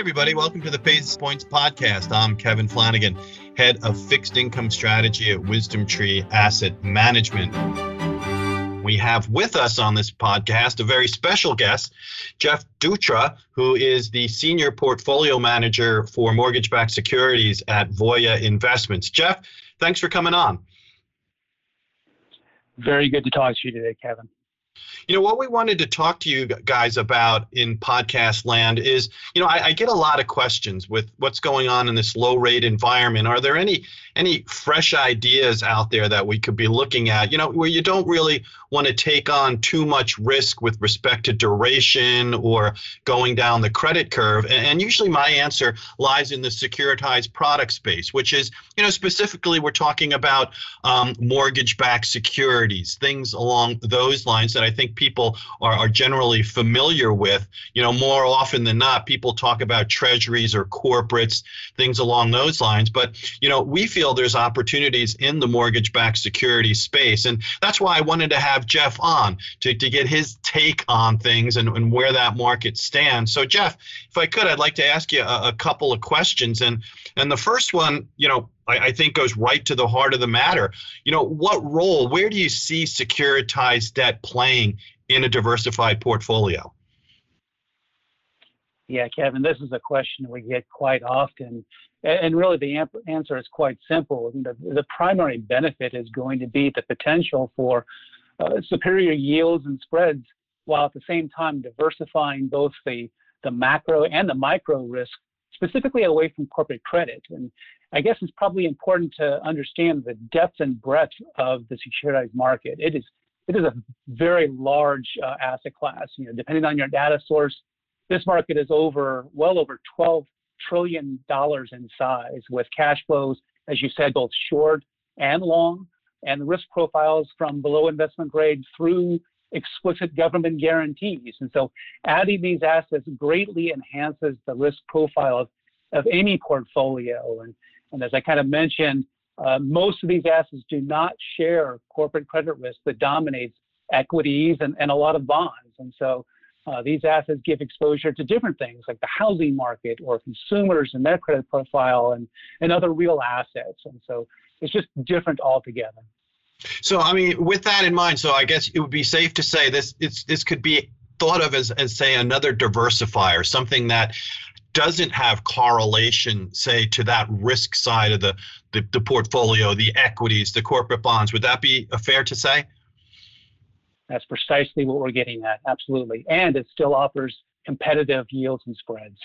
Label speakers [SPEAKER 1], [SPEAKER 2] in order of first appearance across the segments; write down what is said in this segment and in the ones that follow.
[SPEAKER 1] everybody. Welcome to the Basis Points podcast. I'm Kevin Flanagan, head of fixed income strategy at WisdomTree Asset Management. We have with us on this podcast a very special guest, Jeff Dutra, who is the senior portfolio manager for mortgage backed securities at Voya Investments. Jeff, thanks for coming on.
[SPEAKER 2] Very good to talk to you today, Kevin.
[SPEAKER 1] You know, what we wanted to talk to you guys about in podcast land is, you know, I, I, get a lot of questions with what's going on in this low rate environment. Are there any any fresh ideas out there that we could be looking at, you know, where you don't really want to take on too much risk with respect to duration or going down the credit curve? And usually my answer lies in the securitized product space, which is, you know, specifically we're talking about um, mortgage backed securities, things along those lines that I think people are, are generally familiar with. You know, more often than not, people talk about treasuries or corporates, things along those lines. But, you know, we feel there's opportunities in the mortgage backed security space. And that's why I wanted to have Jeff on to, to get his take on things and, and where that market stands. So, Jeff, if I could, I'd like to ask you a, a couple of questions. And, and the first one, you know, I, I think goes right to the heart of the matter. You know, what role, where do you see securitized debt playing in a diversified portfolio?
[SPEAKER 2] Yeah, Kevin, this is a question we get quite often. And really, the answer is quite simple. The, the primary benefit is going to be the potential for uh, superior yields and spreads, while at the same time diversifying both the, the macro and the micro risk, specifically away from corporate credit. And I guess it's probably important to understand the depth and breadth of the securitized market. It is it is a very large uh, asset class. You know, depending on your data source, this market is over well over 12 trillion dollars in size, with cash flows, as you said, both short and long, and risk profiles from below investment grade through explicit government guarantees. And so, adding these assets greatly enhances the risk profile of, of any portfolio. And and as I kind of mentioned, uh, most of these assets do not share corporate credit risk that dominates equities and, and a lot of bonds. And so uh, these assets give exposure to different things like the housing market or consumers and their credit profile and, and other real assets. And so it's just different altogether.
[SPEAKER 1] So, I mean, with that in mind, so I guess it would be safe to say this it's, this could be thought of as, as say another diversifier, something that doesn't have correlation, say, to that risk side of the, the, the portfolio, the equities, the corporate bonds. Would that be fair to say?
[SPEAKER 2] That's precisely what we're getting at. Absolutely. And it still offers competitive yields and spreads.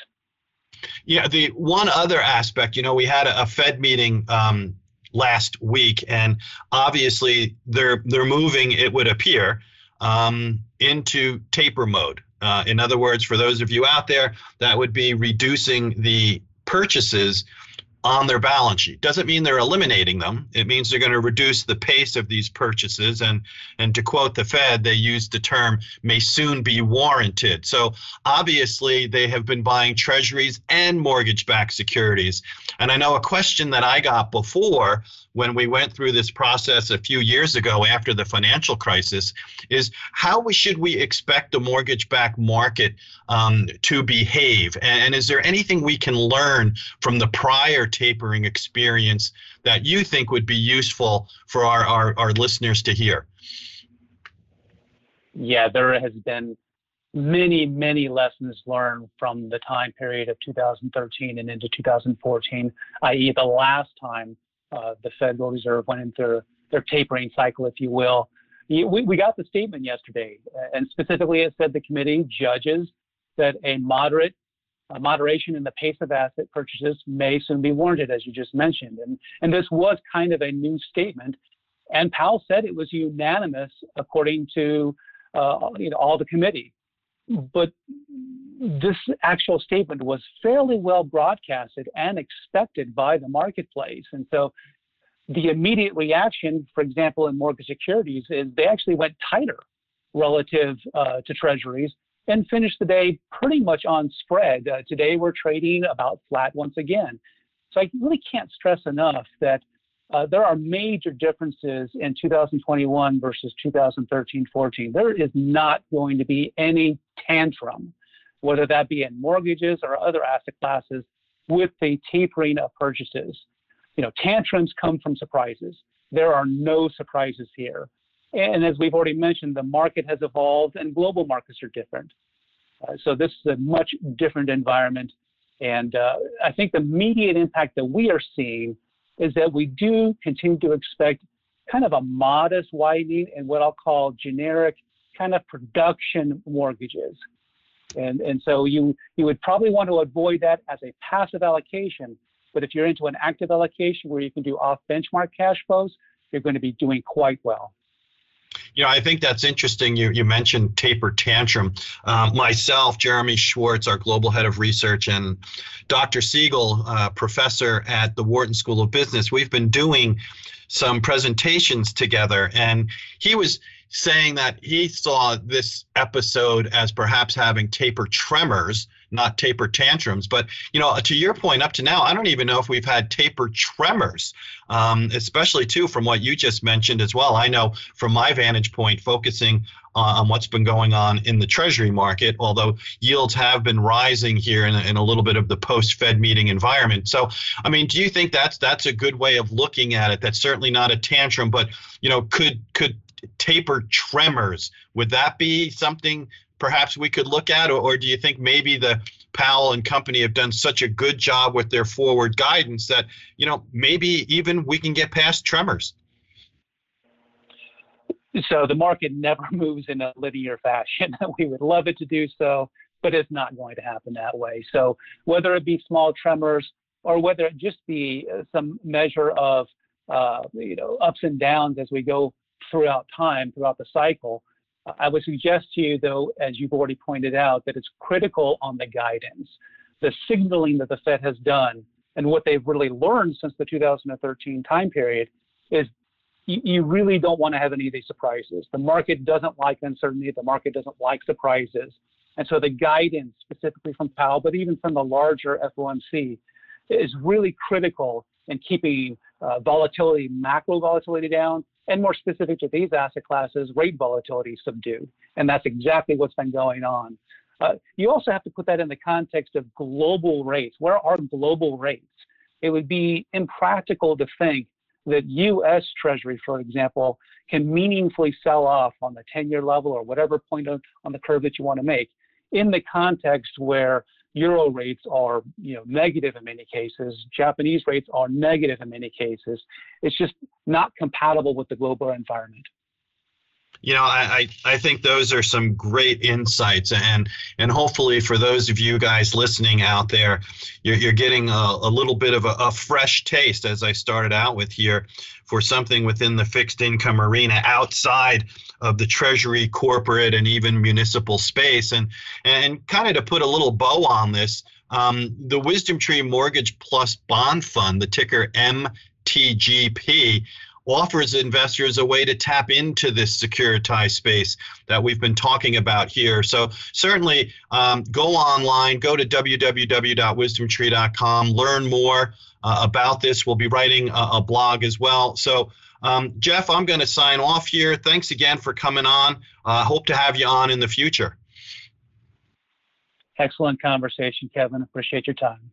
[SPEAKER 1] Yeah, the one other aspect, you know, we had a, a Fed meeting um, last week, and obviously they're they're moving. It would appear um, into taper mode. Uh, in other words, for those of you out there, that would be reducing the purchases on their balance sheet. Doesn't mean they're eliminating them. It means they're going to reduce the pace of these purchases. And and to quote the Fed, they used the term may soon be warranted. So obviously they have been buying treasuries and mortgage-backed securities. And I know a question that I got before when we went through this process a few years ago after the financial crisis is how we, should we expect the mortgage-backed market um, to behave? And, and is there anything we can learn from the prior tapering experience that you think would be useful for our, our, our listeners to hear?
[SPEAKER 2] Yeah, there has been many, many lessons learned from the time period of 2013 and into 2014, i.e., the last time the Federal Reserve went into their tapering cycle, if you will. We, we got the statement yesterday, and specifically it said the committee judges that a moderate uh, moderation in the pace of asset purchases may soon be warranted, as you just mentioned. And, and this was kind of a new statement. And Powell said it was unanimous according to uh, you know, all the committee. But this actual statement was fairly well broadcasted and expected by the marketplace. And so the immediate reaction, for example, in mortgage securities, is they actually went tighter relative uh, to treasuries and finished the day pretty much on spread. Uh, today we're trading about flat once again. So I really can't stress enough that uh, there are major differences in 2021 versus 2013 14. There is not going to be any tantrum whether that be in mortgages or other asset classes, with the tapering of purchases. You know, tantrums come from surprises. There are no surprises here. And as we've already mentioned, the market has evolved and global markets are different. Uh, so this is a much different environment. And uh, I think the immediate impact that we are seeing is that we do continue to expect kind of a modest widening in what I'll call generic kind of production mortgages. And, and so you, you would probably want to avoid that as a passive allocation. But if you're into an active allocation where you can do off benchmark cash flows, you're going to be doing quite well.
[SPEAKER 1] You know, I think that's interesting. You, you mentioned taper tantrum. Um, myself, Jeremy Schwartz, our global head of research, and Dr. Siegel, uh, professor at the Wharton School of Business, we've been doing some presentations together. And he was saying that he saw this episode as perhaps having taper tremors, not taper tantrums. But you know, to your point, up to now, I don't even know if we've had taper tremors, um, especially too from what you just mentioned as well. I know from my vantage point, focusing on what's been going on in the Treasury market, although yields have been rising here in a, in a little bit of the post-Fed meeting environment. So, I mean, do you think that's that's a good way of looking at it? That's certainly not a tantrum, but you know, could could taper tremors. Would that be something perhaps we could look at, or, or do you think maybe the Powell and company have done such a good job with their forward guidance that you know maybe even we can get past tremors?
[SPEAKER 2] So the market never moves in a linear fashion. we would love it to do so, but it's not going to happen that way. So whether it be small tremors or whether it just be uh, some measure of uh, you know ups and downs as we go throughout time, throughout the cycle. I would suggest to you, though, as you've already pointed out, that it's critical on the guidance, the signaling that the Fed has done, and what they've really learned since the 2013 time period is you, really don't want to have any of these surprises. The market doesn't like uncertainty. The market doesn't like surprises. And so the guidance, specifically from Powell, but even from the larger FOMC, is really critical in keeping uh, volatility, macro volatility down, and more specific to these asset classes, rate volatility subdued. And that's exactly what's been going on. Uh, you also have to put that in the context of global rates. Where are global rates? It would be impractical to think that U.S. Treasury, for example, can meaningfully sell off on the 10-year level or whatever point on the curve that you want to make in the context where euro rates are you know negative in many cases. Japanese rates are negative in many cases. It's just not compatible with the global environment
[SPEAKER 1] you know I, I think those are some great insights and and hopefully for those of you guys listening out there you're, you're getting a, a little bit of a, a fresh taste as i started out with here for something within the fixed income arena outside of the treasury, corporate, and even municipal space. And and kind of to put a little bow on this, um, the WisdomTree Mortgage Plus Bond Fund, the ticker MTGP, offers investors a way to tap into this securitized space that we've been talking about here. So certainly um, go online, go to www.wisdomtree.com, learn more uh, about this. We'll be writing a, a blog as well. So um, Jeff, I'm going to sign off here. Thanks again for coming on. I uh, hope to have you on in the future.
[SPEAKER 2] Excellent conversation, Kevin. Appreciate your time.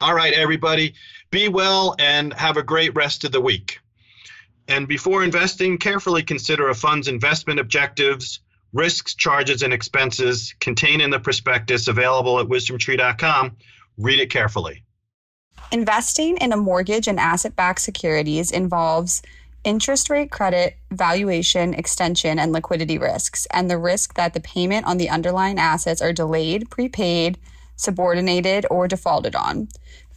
[SPEAKER 1] All right, everybody. Be well and have a great rest of the week. And before investing, carefully consider a fund's investment objectives, risks, charges, and expenses contained in the prospectus available at wisdomtree.com. Read it carefully.
[SPEAKER 3] Investing in a mortgage and asset backed securities involves interest rate credit, valuation, extension, and liquidity risks, and the risk that the payment on the underlying assets are delayed, prepaid, subordinated, or defaulted on.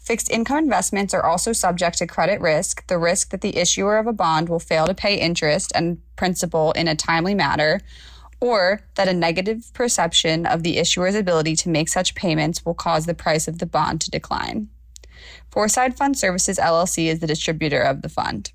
[SPEAKER 3] Fixed income investments are also subject to credit risk, the risk that the issuer of a bond will fail to pay interest and principal in a timely manner, or that a negative perception of the issuer's ability to make such payments will cause the price of the bond to decline. Foreside Fund Services LLC is the distributor of the fund.